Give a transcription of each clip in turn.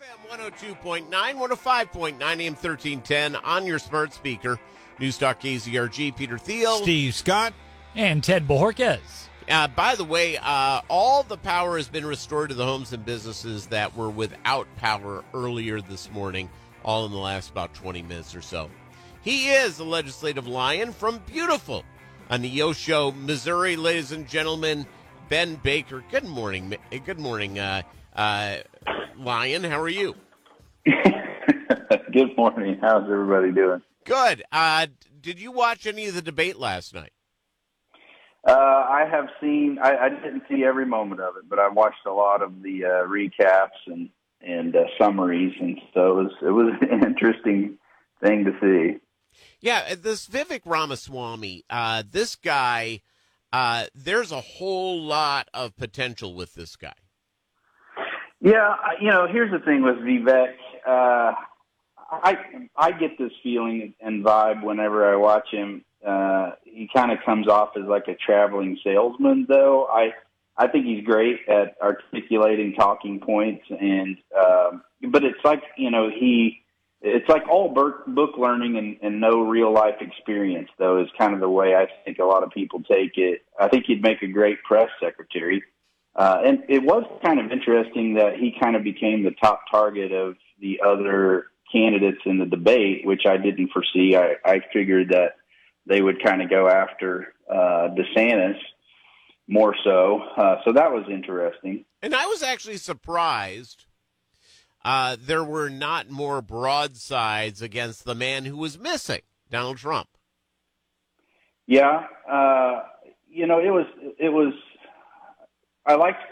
FM 102.9, 105.9, AM 1310 on your smart speaker. Newstalk KZRG, Peter Thiele. Steve Scott. And Ted Bojorquez. Uh, by the way, uh, all the power has been restored to the homes and businesses that were without power earlier this morning, all in the last about 20 minutes or so. He is a legislative lion from beautiful Neosho, Missouri, ladies and gentlemen. Ben Baker. Good morning. Good morning, uh, uh, Lion. How are you? Good morning. How's everybody doing? Good. Uh, did you watch any of the debate last night? Uh, I have seen. I, I didn't see every moment of it, but I watched a lot of the uh, recaps and and uh, summaries, and so it was it was an interesting thing to see. Yeah, uh, this Vivek Ramaswamy, uh, this guy, uh, there's a whole lot of potential with this guy. Yeah, you know, here's the thing with Vivek. Uh, I I get this feeling and vibe whenever I watch him. Uh, he kind of comes off as like a traveling salesman, though. I I think he's great at articulating talking points, and um, but it's like you know he it's like all book learning and, and no real life experience, though, is kind of the way I think a lot of people take it. I think he'd make a great press secretary. Uh, and it was kind of interesting that he kind of became the top target of the other candidates in the debate, which I didn't foresee. I, I figured that they would kind of go after uh, DeSantis more so. Uh, so that was interesting. And I was actually surprised uh, there were not more broadsides against the man who was missing, Donald Trump. Yeah, uh, you know, it was it was I liked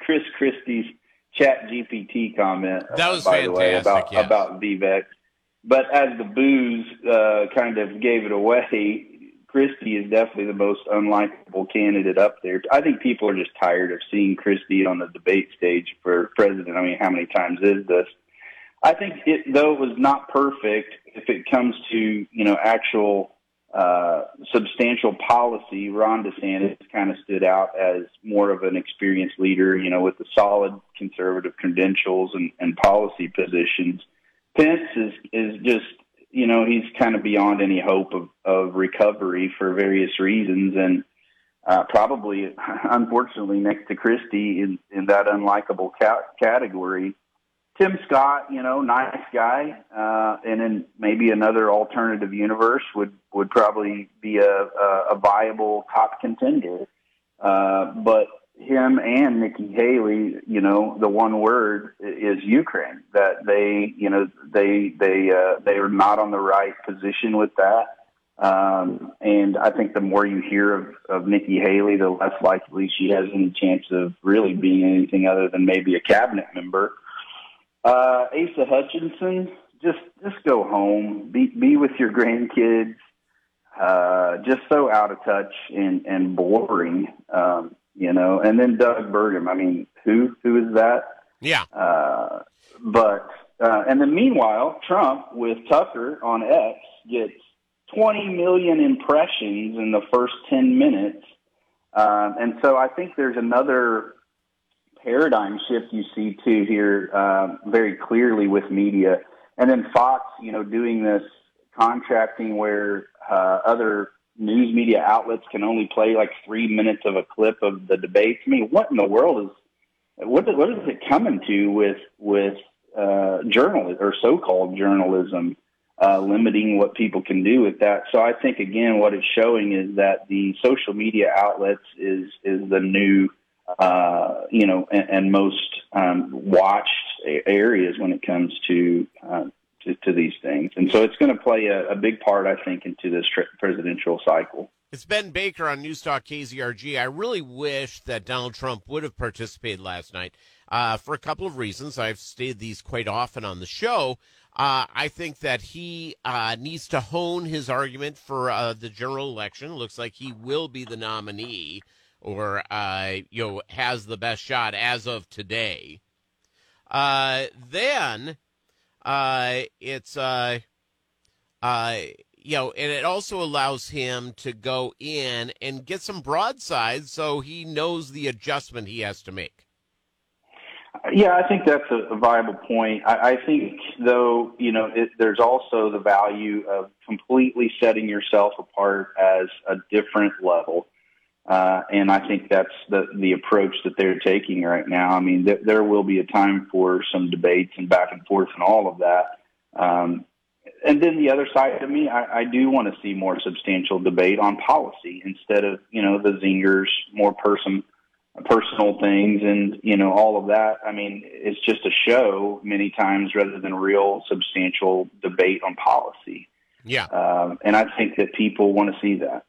Chris Christie's Chat GPT comment. That was by fantastic. The way, about yes. about Vivek, but as the booze uh, kind of gave it away, Christie is definitely the most unlikable candidate up there. I think people are just tired of seeing Christie on the debate stage for president. I mean, how many times is this? I think it, though it was not perfect, if it comes to you know actual uh, substantial policy, Ron DeSantis kind of stood out as more of an experienced leader, you know, with the solid conservative credentials and, and policy positions. Pence is is just, you know, he's kind of beyond any hope of, of recovery for various reasons, and uh, probably, unfortunately, next to Christie in in that unlikable ca- category. Tim Scott, you know, nice guy, uh, and in maybe another alternative universe would would probably be a a, a viable top contender. Uh, but him and Nikki Haley, you know, the one word is Ukraine. That they, you know, they they uh, they are not on the right position with that. Um, and I think the more you hear of, of Nikki Haley, the less likely she has any chance of really being anything other than maybe a cabinet member. Uh, Asa Hutchinson, just just go home, be be with your grandkids. Uh, just so out of touch and and boring, um, you know. And then Doug Burgum. I mean, who who is that? Yeah. Uh, but uh, and then meanwhile, Trump with Tucker on X gets 20 million impressions in the first 10 minutes. Um, and so I think there's another paradigm shift you see too here uh, very clearly with media. And then Fox, you know, doing this contracting where uh, other news media outlets can only play like three minutes of a clip of the debates. I mean, what in the world is what? What is it coming to with with uh, journalism or so-called journalism? Uh, limiting what people can do with that. So I think again, what it's showing is that the social media outlets is is the new, uh, you know, and, and most um, watched areas when it comes to, uh, to to these things. And so it's going to play a, a, big part, I think, into this presidential cycle. It's Ben Baker on Newstalk KZRG. I really wish that Donald Trump would have participated last night uh, for a couple of reasons. I've stated these quite often on the show. Uh, I think that he uh, needs to hone his argument for uh, the general election. Looks like he will be the nominee, or uh, you know has the best shot as of today. Uh, then uh, it's you know, and it also allows him to go in and get some broadsides, so he knows the adjustment he has to make. Yeah, I think that's a, viable point. I, I think, though, you know, it, there's also the value of completely setting yourself apart as a different level. Uh, and I think that's the the approach that they're taking right now. I mean, th- there will be a time for some debates and back and forth and all of that. Um, and then the other side of me, I, I do want to see more substantial debate on policy instead of you know the zingers, more person personal things and you know all of that i mean it's just a show many times rather than real substantial debate on policy yeah um, and i think that people want to see that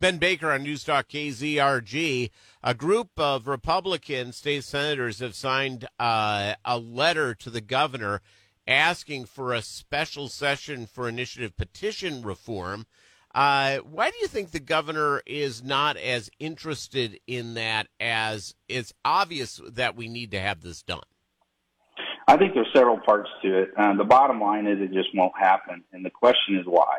ben baker on newstalk kzrg a group of republican state senators have signed uh, a letter to the governor asking for a special session for initiative petition reform uh, why do you think the governor is not as interested in that as it's obvious that we need to have this done? I think there's several parts to it. Uh, the bottom line is it just won't happen, and the question is why.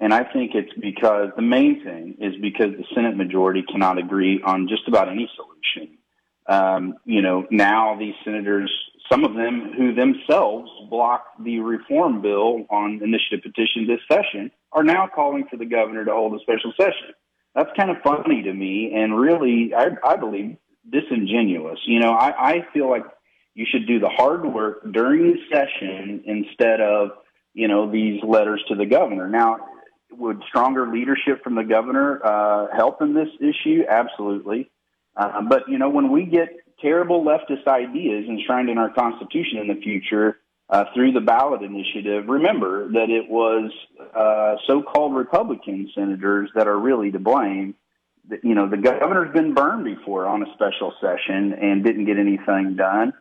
And I think it's because the main thing is because the Senate majority cannot agree on just about any solution. Um, you know, now these senators some of them who themselves blocked the reform bill on initiative petition this session are now calling for the governor to hold a special session. That's kind of funny to me and really, I, I believe, disingenuous. You know, I, I feel like you should do the hard work during the session instead of, you know, these letters to the governor. Now, would stronger leadership from the governor uh, help in this issue? Absolutely. Uh, but, you know, when we get terrible leftist ideas enshrined in our Constitution in the future uh, through the ballot initiative, remember that it was uh, so-called Republican senators that are really to blame. You know, the governor's been burned before on a special session and didn't get anything done.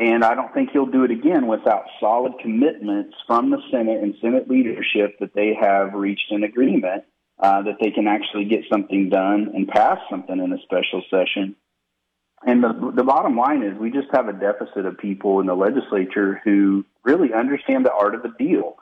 And I don't think he'll do it again without solid commitments from the Senate and Senate leadership that they have reached an agreement uh, that they can actually get something done and pass something in a special session and the, the bottom line is we just have a deficit of people in the legislature who really understand the art of the deal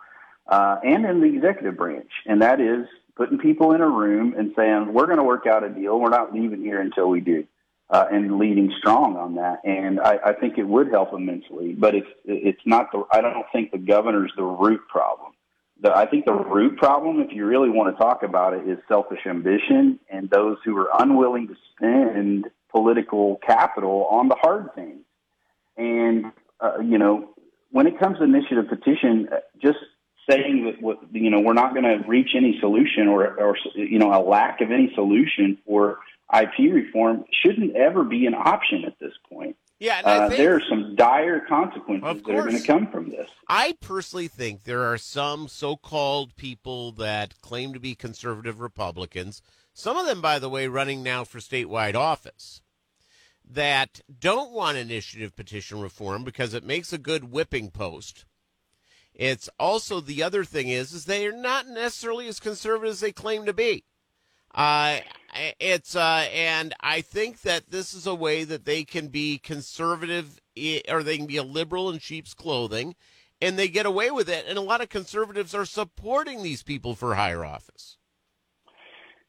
uh, and in the executive branch. And that is putting people in a room and saying, we're going to work out a deal. We're not leaving here until we do. Uh, and leading strong on that, and I, I think it would help immensely. But it's it's not the. I don't think the governor's the root problem. The, I think the root problem, if you really want to talk about it, is selfish ambition and those who are unwilling to spend political capital on the hard things. And, uh, you know, when it comes to initiative petition, uh, just saying that what, you know, we're not going to reach any solution or, or, you know, a lack of any solution for IP reform shouldn't ever be an option at this point. Yeah, uh, there are some dire consequences that are going to come from this. I personally think there are some so-called people that claim to be conservative Republicans some of them, by the way, running now for statewide office, that don't want initiative petition reform because it makes a good whipping post. It's also the other thing is is they are not necessarily as conservative as they claim to be. Uh, it's uh, and I think that this is a way that they can be conservative or they can be a liberal in sheep's clothing, and they get away with it. And a lot of conservatives are supporting these people for higher office.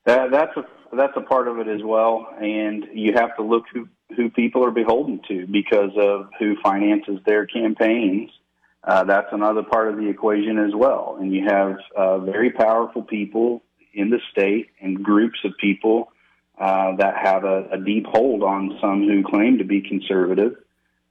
That, that's a that's a part of it as well, and you have to look who who people are beholden to because of who finances their campaigns. Uh, that's another part of the equation as well, and you have uh, very powerful people in the state and groups of people uh, that have a, a deep hold on some who claim to be conservative,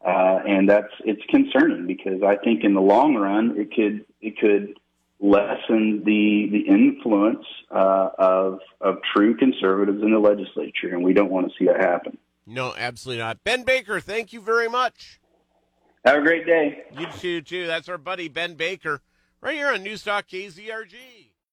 uh, and that's it's concerning because I think in the long run it could it could lessen the the influence uh, of of true conservatives in the legislature, and we don't want to see that happen. No, absolutely not. Ben Baker, thank you very much. Have a great day. You too, too. That's our buddy Ben Baker, right here on Newstalk KZRG.